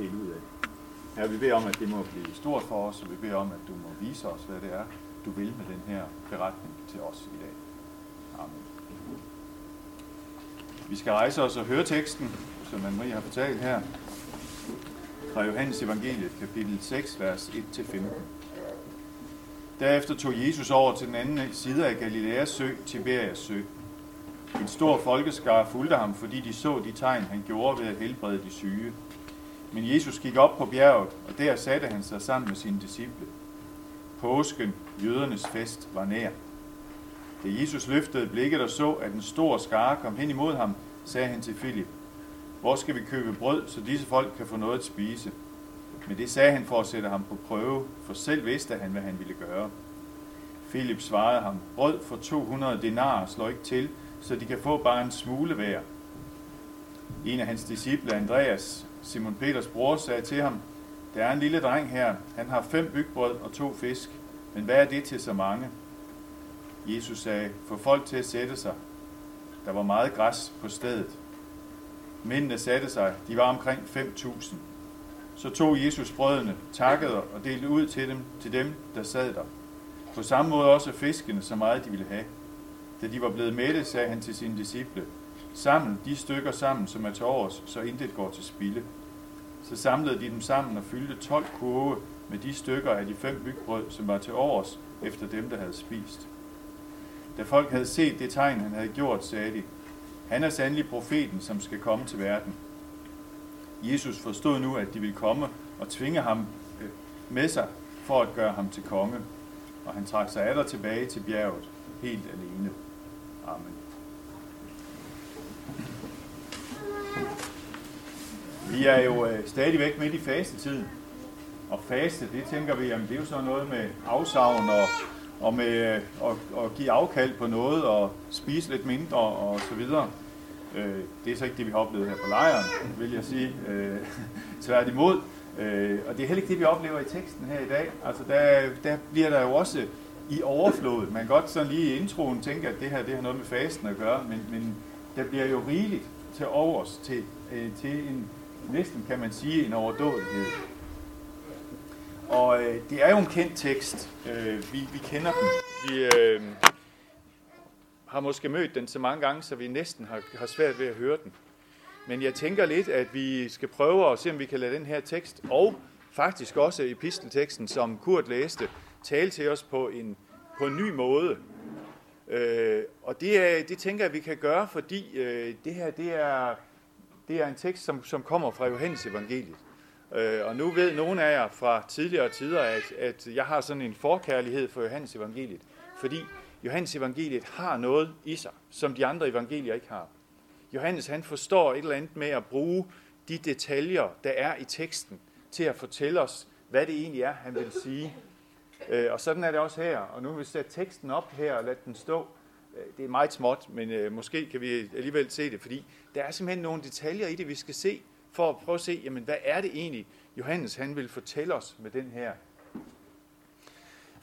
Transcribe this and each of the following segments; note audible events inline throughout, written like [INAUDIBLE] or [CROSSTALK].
dele ud af. Her vi beder om, at det må blive stort for os, og vi beder om, at du må vise os, hvad det er, du vil med den her beretning til os i dag. Amen. Vi skal rejse os og høre teksten, som man Marie har fortalt her, fra Johannes evangeliet, kapitel 6, vers 1-15. Derefter tog Jesus over til den anden side af Galileas sø, Tiberias sø. En stor folkeskare fulgte ham, fordi de så de tegn, han gjorde ved at helbrede de syge. Men Jesus gik op på bjerget, og der satte han sig sammen med sine disciple. Påsken, jødernes fest, var nær. Da Jesus løftede blikket og så, at en stor skare kom hen imod ham, sagde han til Filip, hvor skal vi købe brød, så disse folk kan få noget at spise? Men det sagde han for at sætte ham på prøve, for selv vidste han, hvad han ville gøre. Filip svarede ham, brød for 200 denarer slår ikke til, så de kan få bare en smule hver. En af hans disciple, Andreas, Simon Peters bror, sagde til ham, der er en lille dreng her, han har fem bygbrød og to fisk, men hvad er det til så mange? Jesus sagde, få folk til at sætte sig. Der var meget græs på stedet. Mændene satte sig, de var omkring 5.000. Så tog Jesus brødene, takkede og delte ud til dem, til dem, der sad der. På samme måde også fiskene, så meget de ville have. Da de var blevet mætte, sagde han til sine disciple, Sammen de stykker sammen, som er til års, så intet går til spilde. Så samlede de dem sammen og fyldte 12 kurve med de stykker af de fem bygbrød, som var til års, efter dem, der havde spist. Da folk havde set det tegn, han havde gjort, sagde de, han er sandelig profeten, som skal komme til verden. Jesus forstod nu, at de ville komme og tvinge ham øh, med sig for at gøre ham til konge, og han trak sig atter tilbage til bjerget, helt alene. Vi er jo øh, stadigvæk midt i fastetiden, og faste, det tænker vi, jamen det er jo sådan noget med afsavn og, og med at, øh, at give afkald på noget og spise lidt mindre og så videre. Øh, det er så ikke det, vi har oplevet her på lejren, vil jeg sige. Øh, [LAUGHS] tværtimod. Øh, og det er heller ikke det, vi oplever i teksten her i dag. Altså, der, der bliver der jo også i overflod. Man kan godt sådan lige i introen tænke, at det her det har noget med fasten at gøre, men, men der bliver jo rigeligt til overs til, øh, til en, næsten kan man sige, en overdådighed. Og øh, det er jo en kendt tekst. Øh, vi, vi kender den. Vi, øh, har måske mødt den så mange gange, så vi næsten har, har svært ved at høre den. Men jeg tænker lidt, at vi skal prøve at se, om vi kan lade den her tekst, og faktisk også epistelteksten, som Kurt læste, tale til os på en, på en ny måde. Øh, og det, er, det tænker jeg, vi kan gøre, fordi øh, det her det er, det er en tekst, som, som kommer fra Johannes evangeliet. Øh, og nu ved nogle af jer fra tidligere tider, at, at jeg har sådan en forkærlighed for Johannes evangeliet, fordi Johannes evangeliet har noget i sig, som de andre evangelier ikke har. Johannes han forstår et eller andet med at bruge de detaljer, der er i teksten, til at fortælle os, hvad det egentlig er, han vil sige. Øh, og sådan er det også her. Og nu vil vi sætte teksten op her og lade den stå. Øh, det er meget småt, men øh, måske kan vi alligevel se det, fordi der er simpelthen nogle detaljer i det, vi skal se, for at prøve at se, jamen, hvad er det egentlig, Johannes han vil fortælle os med den her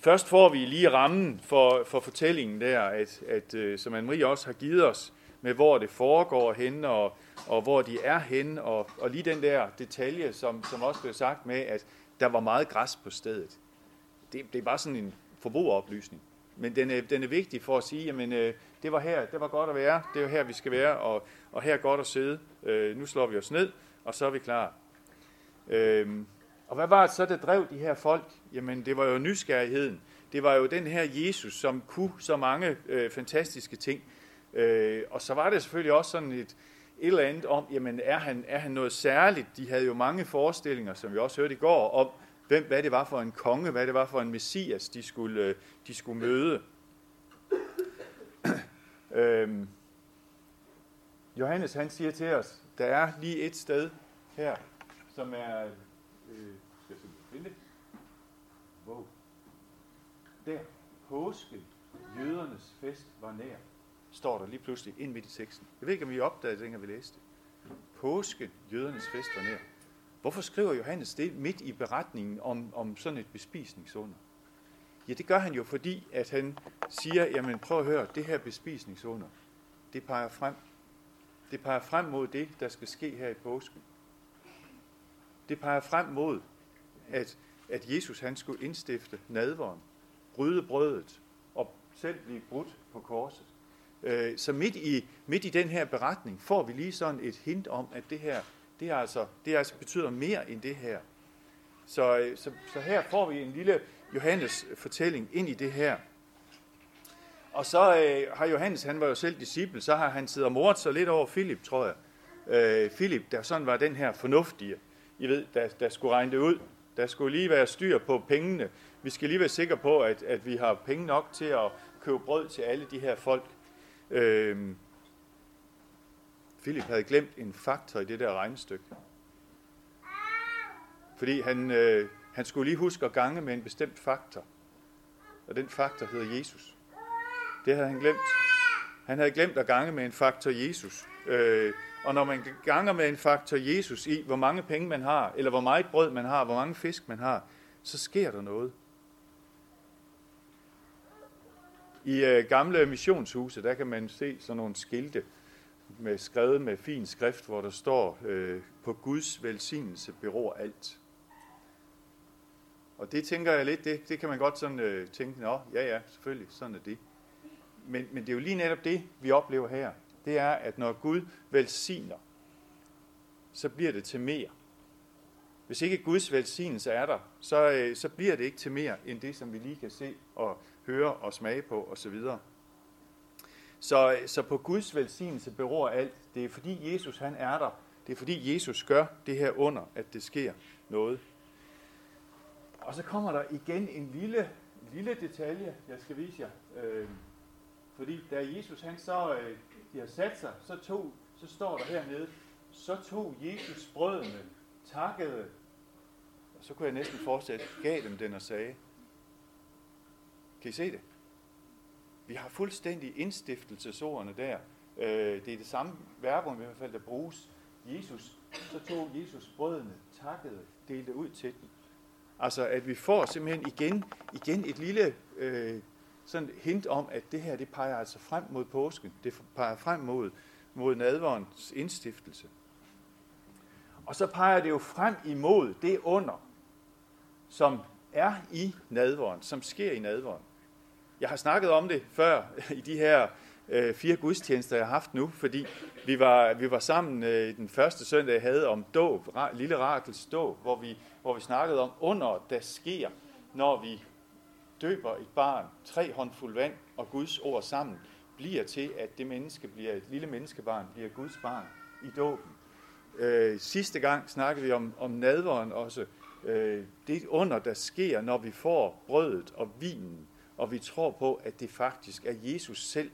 Først får vi lige rammen for, for fortællingen der, at, at øh, som Anne-Marie også har givet os, med hvor det foregår hen og, og hvor de er hen og, og lige den der detalje, som, som også blev sagt med, at der var meget græs på stedet. Det, det er bare sådan en forbrugeroplysning. Men den er, den er vigtig for at sige, jamen øh, det var her, det var godt at være, det er her, vi skal være, og, og her er godt at sidde. Øh, nu slår vi os ned, og så er vi klar. Øh, og hvad var det så, der drev de her folk? Jamen, det var jo nysgerrigheden. Det var jo den her Jesus, som kunne så mange øh, fantastiske ting. Øh, og så var det selvfølgelig også sådan et, et eller andet om, jamen, er han, er han noget særligt? De havde jo mange forestillinger, som vi også hørte i går, om, hvem, hvad det var for en konge, hvad det var for en messias, de skulle, øh, de skulle møde. [CLEARS THROAT] øhm, Johannes han siger til os, der er lige et sted her, som er øh, skal jeg finde det? Wow. Der, påske, jødernes fest var nær, står der lige pludselig ind midt i teksten. Jeg ved ikke, om vi opdagede det, dengang vi læste Påske, jødernes fest var nær. Hvorfor skriver Johannes det midt i beretningen om, om sådan et bespisningsunder? Ja, det gør han jo, fordi at han siger, jamen prøv at høre, det her bespisningsunder, det peger frem. Det peger frem mod det, der skal ske her i påsken. Det peger frem mod, at, at Jesus han skulle indstifte nadveren, bryde brødet og selv blive brudt på korset. Øh, så midt i, midt i den her beretning får vi lige sådan et hint om, at det her det, er altså, det er altså betyder mere end det her. Så, øh, så, så her får vi en lille Johannes fortælling ind i det her. Og så øh, har Johannes, han var jo selv disciple, så har han siddet og mordet sig lidt over Philip, tror jeg. Øh, Philip, der sådan var den her fornuftige, I ved, der, der skulle regne det ud. Der skulle lige være styr på pengene. Vi skal lige være sikre på, at, at vi har penge nok til at købe brød til alle de her folk. Øh, Philip havde glemt en faktor i det der regnestykke. Fordi han, øh, han skulle lige huske at gange med en bestemt faktor. Og den faktor hedder Jesus. Det havde han glemt. Han havde glemt at gange med en faktor Jesus. Øh, og når man ganger med en faktor Jesus i, hvor mange penge man har, eller hvor meget brød man har, hvor mange fisk man har, så sker der noget. I øh, gamle missionshuse, der kan man se sådan nogle skilte, med skrevet med fin skrift, hvor der står, øh, på Guds velsignelse beror alt. Og det tænker jeg lidt, det, det kan man godt sådan øh, tænke, nå, ja ja, selvfølgelig, sådan er det. Men, men det er jo lige netop det, vi oplever her. Det er, at når Gud velsigner, så bliver det til mere. Hvis ikke Guds velsignelse er der, så, øh, så bliver det ikke til mere end det, som vi lige kan se og høre og smage på osv. Så, så på Guds velsignelse beror alt. Det er fordi Jesus han er der. Det er fordi Jesus gør det her under, at det sker noget. Og så kommer der igen en lille, lille detalje, jeg skal vise jer. Øh, fordi da Jesus han så øh, de har sat sig, så, tog, så står der hernede, så tog Jesus brødene, takkede, og så kunne jeg næsten fortsætte, gav dem den og sagde. Kan I se det? Vi har fuldstændig indstiftelsesordene der. Øh, det er det samme verbum i hvert fald, der bruges. Jesus, så tog Jesus brødene, takkede, delte ud til dem. Altså, at vi får simpelthen igen, igen et lille øh, sådan hint om, at det her, det peger altså frem mod påsken. Det peger frem mod, mod nadverens indstiftelse. Og så peger det jo frem imod det under, som er i nadveren, som sker i nadveren. Jeg har snakket om det før i de her øh, fire gudstjenester, jeg har haft nu, fordi vi var, vi var sammen øh, den første søndag, jeg havde om dåb, lille Rakels dåb, hvor vi, hvor vi snakkede om under, der sker, når vi døber et barn, tre håndfuld vand og Guds ord sammen, bliver til, at det menneske bliver, et lille menneskebarn bliver Guds barn i dåben. Øh, sidste gang snakkede vi om, om nadveren også. Øh, det under, der sker, når vi får brødet og vinen, og vi tror på, at det faktisk er Jesus selv,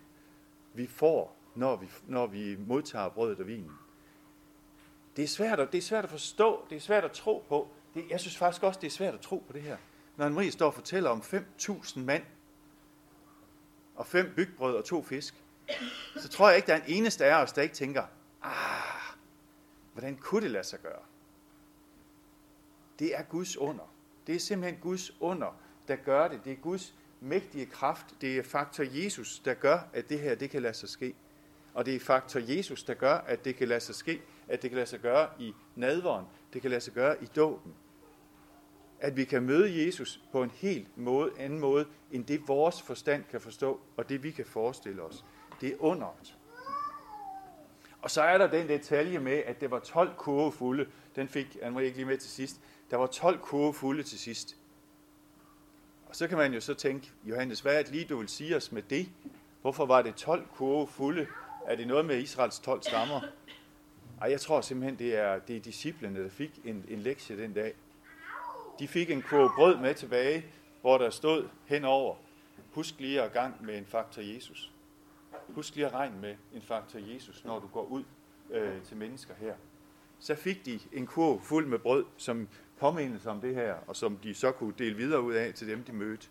vi får, når vi, når vi modtager brødet og vinen. Det er, svært at, det er svært at forstå, det er svært at tro på. Det, jeg synes faktisk også, det er svært at tro på det her. Når Marie står og fortæller om 5.000 mand, og fem bygbrød og to fisk, så tror jeg ikke, der er en eneste af os, der ikke tænker, ah, hvordan kunne det lade sig gøre? Det er Guds under. Det er simpelthen Guds under, der gør det. Det er Guds mægtige kraft. Det er faktor Jesus, der gør, at det her det kan lade sig ske. Og det er faktor Jesus, der gør, at det kan lade sig ske, at det kan lade sig gøre i nadveren, det kan lade sig gøre i dåben. At vi kan møde Jesus på en helt måde, anden måde, end det vores forstand kan forstå, og det vi kan forestille os. Det er undert. Og så er der den detalje med, at det var 12 kurve fulde. Den fik Anne ikke lige med til sidst. Der var 12 kurve fulde til sidst. Og så kan man jo så tænke, Johannes, hvad er det lige, du vil sige os med det? Hvorfor var det 12 kurve fulde? Er det noget med Israels 12 stammer? Ej, jeg tror simpelthen, det er, det er disciplene, der fik en, en lektie den dag. De fik en kurve brød med tilbage, hvor der stod henover, husk lige at gang med en faktor Jesus. Husk lige at regne med en faktor Jesus, når du går ud øh, til mennesker her. Så fik de en kurv fuld med brød, som påmindelse om det her, og som de så kunne dele videre ud af til dem, de mødte.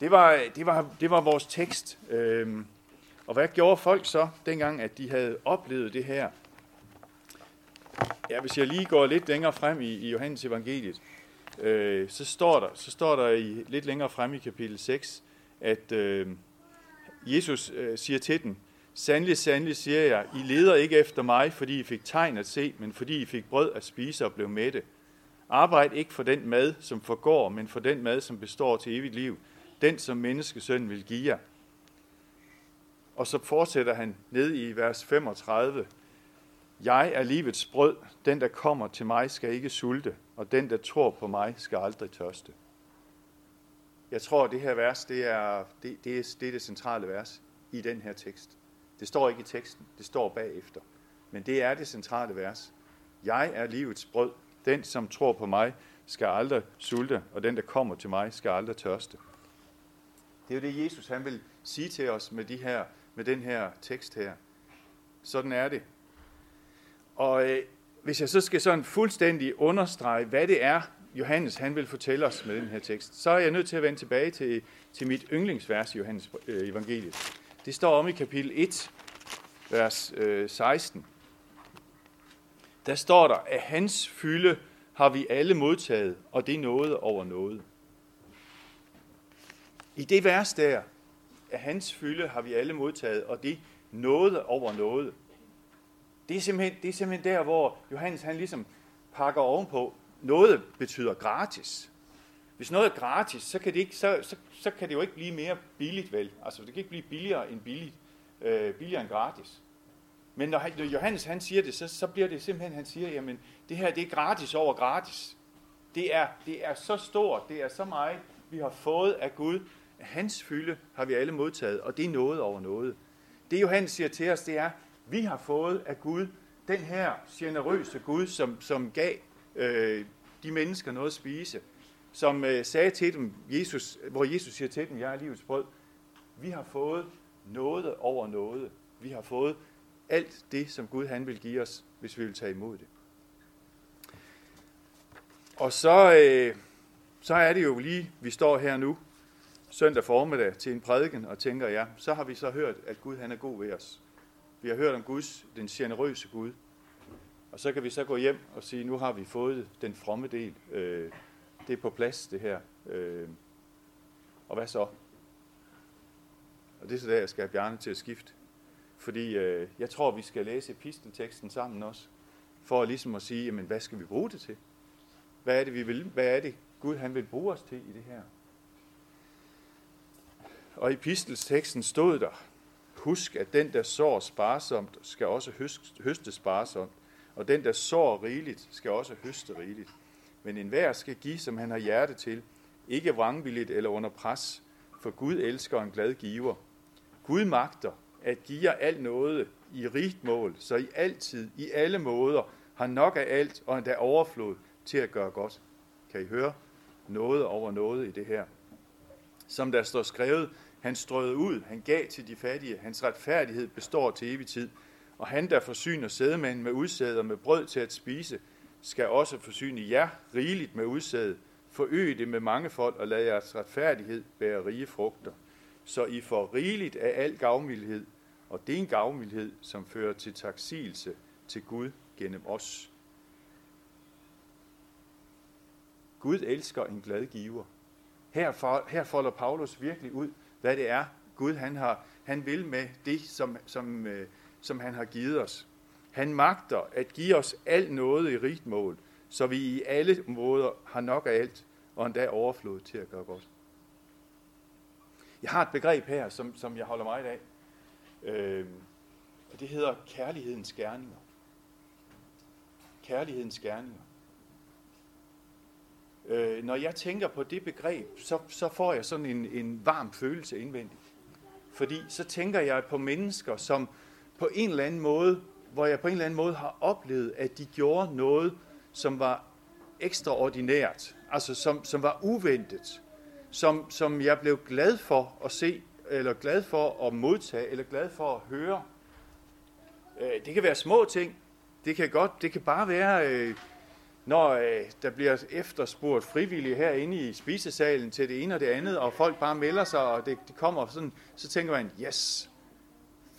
Det var, det var, det var vores tekst. Øhm, og hvad gjorde folk så, dengang at de havde oplevet det her? Ja, hvis jeg lige går lidt længere frem i, i Johannes evangeliet, øh, så, står der, så står der i, lidt længere frem i kapitel 6, at øh, Jesus øh, siger til dem, Sandelig, sandelig siger jeg, I leder ikke efter mig, fordi I fik tegn at se, men fordi I fik brød at spise og blev mætte. Arbejd ikke for den mad, som forgår, men for den mad, som består til evigt liv. Den, som menneskesøn vil give jer. Og så fortsætter han ned i vers 35. Jeg er livets brød. Den, der kommer til mig, skal ikke sulte, og den, der tror på mig, skal aldrig tørste. Jeg tror, at det her vers, det er det, det, er, det er det centrale vers i den her tekst. Det står ikke i teksten, det står bagefter. Men det er det centrale vers. Jeg er livets brød. Den, som tror på mig, skal aldrig sulte, og den, der kommer til mig, skal aldrig tørste. Det er jo det, Jesus han vil sige til os med, de her, med den her tekst her. Sådan er det. Og øh, hvis jeg så skal sådan fuldstændig understrege, hvad det er, Johannes han vil fortælle os med den her tekst, så er jeg nødt til at vende tilbage til, til mit yndlingsvers i Johannes øh, evangeliet. Det står om i kapitel 1, vers øh, 16. Der står der, at hans fylde har vi alle modtaget, og det er noget over noget. I det vers der, at hans fylde har vi alle modtaget, og det er noget over noget. Det er simpelthen, det er simpelthen der, hvor Johannes han ligesom pakker ovenpå. Noget betyder gratis. Hvis noget er gratis, så kan det, ikke, så, så, så kan det jo ikke blive mere billigt, vel? Altså, det kan ikke blive billigere end billigt, øh, billigere end gratis. Men når, når Johannes han siger det, så, så bliver det simpelthen, han siger, jamen, det her det er gratis over gratis. Det er, det er så stort, det er så meget, vi har fået af Gud. Hans fylde har vi alle modtaget, og det er noget over noget. Det Johannes siger til os, det er, vi har fået af Gud, den her generøse Gud, som, som gav øh, de mennesker noget at spise, som øh, sagde til dem, Jesus, hvor Jesus siger til dem, jeg er livets brød. Vi har fået noget over noget. Vi har fået alt det, som Gud han vil give os, hvis vi vil tage imod det. Og så, øh, så er det jo lige, vi står her nu, søndag formiddag, til en prædiken, og tænker, ja, så har vi så hørt, at Gud han er god ved os. Vi har hørt om Guds, den generøse Gud. Og så kan vi så gå hjem og sige, nu har vi fået den fromme del. Øh, det er på plads, det her. Øh, og hvad så? Og det er så der, jeg skal have Bjarne til at skifte. Fordi øh, jeg tror, vi skal læse epistelteksten sammen også, for ligesom at sige, jamen, hvad skal vi bruge det til? Hvad er det, vi vil? Hvad er det, Gud han vil bruge os til i det her? Og i epistelsteksten stod der, husk, at den, der sår sparsomt, skal også høste sparsomt, og den, der sår rigeligt, skal også høste rigeligt. Men enhver skal give, som han har hjerte til, ikke vrangvilligt eller under pres, for Gud elsker en glad giver. Gud magter at give jer alt noget i rigt mål, så I altid, i alle måder, har nok af alt og endda overflod til at gøre godt. Kan I høre? Noget over noget i det her. Som der står skrevet, han strøede ud, han gav til de fattige, hans retfærdighed består til evig tid. Og han, der forsyner sædemanden med udsæder med brød til at spise, skal også forsyne jer rigeligt med udsæde, forøge det med mange folk og lad jeres retfærdighed bære rige frugter så I får rigeligt af al gavmildhed, og det er en gavmildhed, som fører til taksigelse til Gud gennem os. Gud elsker en glad giver. Her, for, her folder Paulus virkelig ud, hvad det er, Gud han, har, han vil med det, som, som, øh, som han har givet os. Han magter at give os alt noget i rigt mål, så vi i alle måder har nok af alt, og endda overflod til at gøre godt. Jeg har et begreb her, som, som jeg holder meget af. Øh, og det hedder kærlighedens gerninger. Kærlighedens gerninger. Øh, når jeg tænker på det begreb, så, så får jeg sådan en, en varm følelse indvendigt. Fordi så tænker jeg på mennesker, som på en eller anden måde, hvor jeg på en eller anden måde har oplevet, at de gjorde noget, som var ekstraordinært, altså som, som var uventet, som, som jeg blev glad for at se, eller glad for at modtage, eller glad for at høre. Øh, det kan være små ting. Det kan godt, det kan bare være, øh, når øh, der bliver efterspurgt frivillige herinde i spisesalen til det ene og det andet, og folk bare melder sig, og det, de kommer sådan, så tænker man, yes,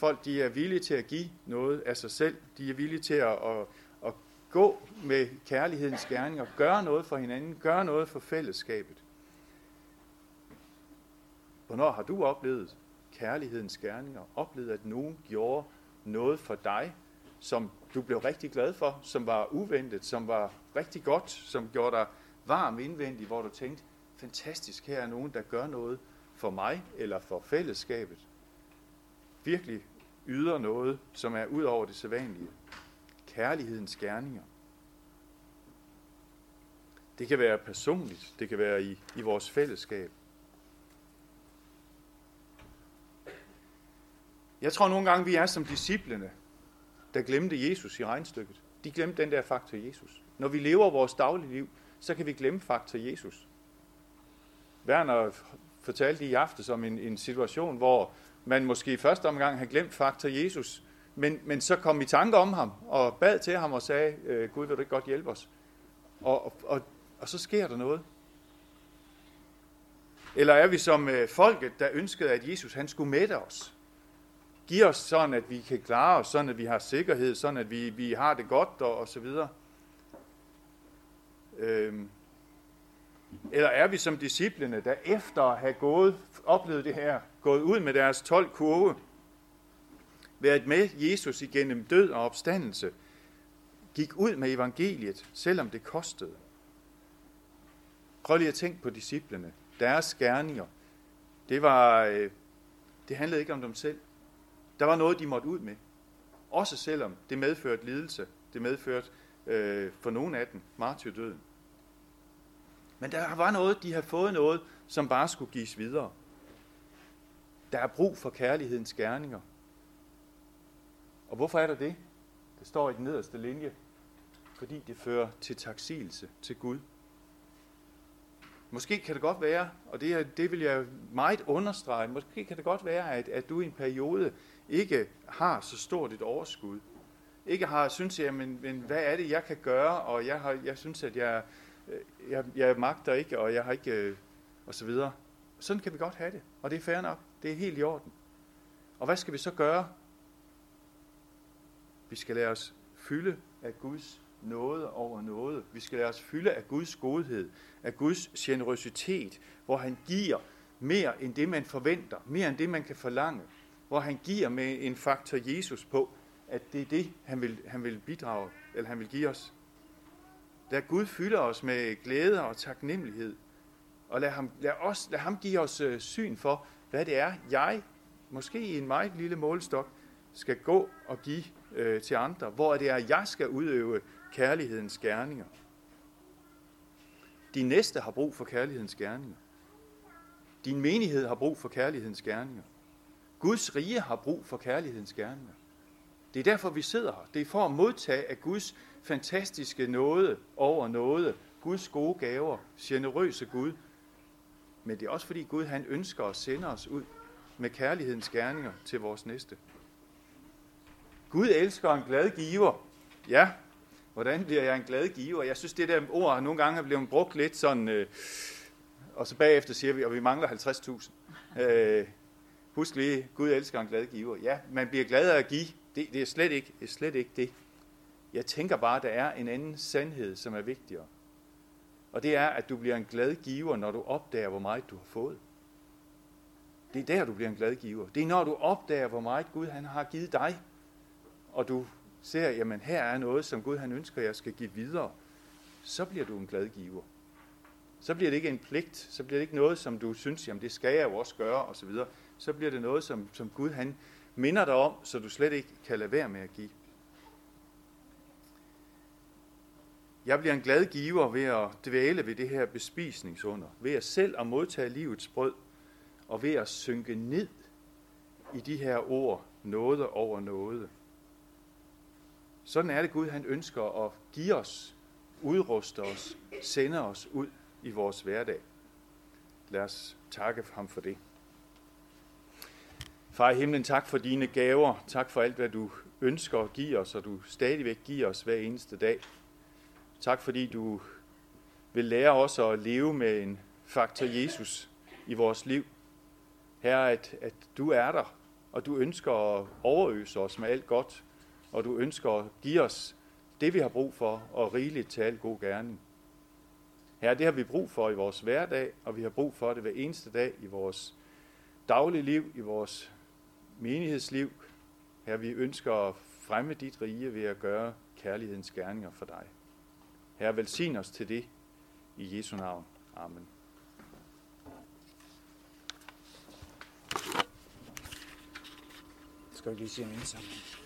folk de er villige til at give noget af sig selv. De er villige til at, at, at gå med kærlighedens gerning og gøre noget for hinanden, gøre noget for fællesskabet. Hvornår har du oplevet, kærlighedens gerninger. Oplevet, at nogen gjorde noget for dig, som du blev rigtig glad for, som var uventet, som var rigtig godt, som gjorde dig varm indvendig, hvor du tænkte, fantastisk, her er nogen, der gør noget for mig eller for fællesskabet. Virkelig yder noget, som er ud over det sædvanlige. Kærlighedens gerninger. Det kan være personligt, det kan være i, i vores fællesskab. Jeg tror nogle gange, vi er som disciplene, der glemte Jesus i regnstykket. De glemte den der faktor Jesus. Når vi lever vores daglige liv, så kan vi glemme faktor Jesus. Werner fortalte i aftes om en, en situation, hvor man måske i første omgang havde glemt faktor Jesus, men, men så kom i tanke om ham, og bad til ham og sagde, øh, Gud, vil du ikke godt hjælpe os? Og, og, og, og så sker der noget. Eller er vi som øh, folket, der ønskede, at Jesus han skulle mætte os? Giv os sådan, at vi kan klare os, sådan at vi har sikkerhed, sådan at vi, vi har det godt og, og så videre. Øhm. Eller er vi som disciplene, der efter at have gået, oplevet det her, gået ud med deres 12 kurve, været med Jesus igennem død og opstandelse, gik ud med evangeliet, selvom det kostede. Prøv lige at tænke på disciplene. Deres gerninger, det, var, øh, det handlede ikke om dem selv. Der var noget, de måtte ud med. Også selvom det medførte lidelse. Det medførte øh, for nogen af dem martyrdøden. Men der var noget, de havde fået noget, som bare skulle gives videre. Der er brug for kærlighedens gerninger. Og hvorfor er der det? Det står i den nederste linje. Fordi det fører til taksigelse til Gud. Måske kan det godt være, og det, det vil jeg meget understrege, måske kan det godt være, at, at du i en periode ikke har så stort et overskud. Ikke har, synes jeg, men, men hvad er det, jeg kan gøre, og jeg, har, jeg synes, at jeg, Øh, jeg, jeg magter ikke, og jeg har ikke, øh, og så videre. Sådan kan vi godt have det, og det er fair nok. Det er helt i orden. Og hvad skal vi så gøre? Vi skal lade os fylde af Guds noget over noget. Vi skal lade os fylde af Guds godhed, af Guds generøsitet, hvor han giver mere end det, man forventer, mere end det, man kan forlange, hvor han giver med en faktor Jesus på, at det er det, han vil, han vil bidrage, eller han vil give os. Lad Gud fylde os med glæde og taknemmelighed, og lad ham, lad os, lad ham give os øh, syn for, hvad det er, jeg, måske i en meget lille målestok, skal gå og give øh, til andre, hvor det er, jeg skal udøve kærlighedens gerninger. Din næste har brug for kærlighedens gerninger. Din menighed har brug for kærlighedens gerninger. Guds rige har brug for kærlighedens gerninger. Det er derfor, vi sidder her. Det er for at modtage af Guds fantastiske nåde over nåde, Guds gode gaver, generøse Gud. Men det er også fordi Gud han ønsker at sende os ud med kærlighedens gerninger til vores næste. Gud elsker en glad giver. Ja, hvordan bliver jeg en glad giver? Jeg synes, det der ord nogle gange er blevet brugt lidt sådan, øh, og så bagefter siger vi, at vi mangler 50.000. Øh, husk lige, Gud elsker en glad giver. Ja, man bliver glad af at give. Det, det, er slet ikke, det er slet ikke det. Jeg tænker bare, at der er en anden sandhed, som er vigtigere. Og det er, at du bliver en glad giver, når du opdager, hvor meget du har fået. Det er der, du bliver en glad giver. Det er, når du opdager, hvor meget Gud han har givet dig. Og du ser, jamen her er noget, som Gud han ønsker, jeg skal give videre. Så bliver du en glad giver. Så bliver det ikke en pligt. Så bliver det ikke noget, som du synes, jamen det skal jeg jo også gøre, osv. Så, så bliver det noget, som, som Gud han minder dig om, så du slet ikke kan lade være med at give. Jeg bliver en glad giver ved at dvæle ved det her bespisningsunder, ved at selv at modtage livets brød, og ved at synke ned i de her ord, noget over noget. Sådan er det Gud, han ønsker at give os, udruste os, sende os ud i vores hverdag. Lad os takke ham for det. Far i himlen, tak for dine gaver. Tak for alt, hvad du ønsker at give os, og du stadigvæk giver os hver eneste dag. Tak fordi du vil lære os at leve med en faktor Jesus i vores liv. Herre, at, at du er der, og du ønsker at overøse os med alt godt, og du ønsker at give os det, vi har brug for, og rigeligt til al god gerning. Herre, det har vi brug for i vores hverdag, og vi har brug for det hver eneste dag i vores daglige liv, i vores menighedsliv. Her vi ønsker at fremme dit rige ved at gøre kærlighedens gerninger for dig. Herre, velsign os til det i Jesu navn. Amen. Skal vi lige sige en indsamling?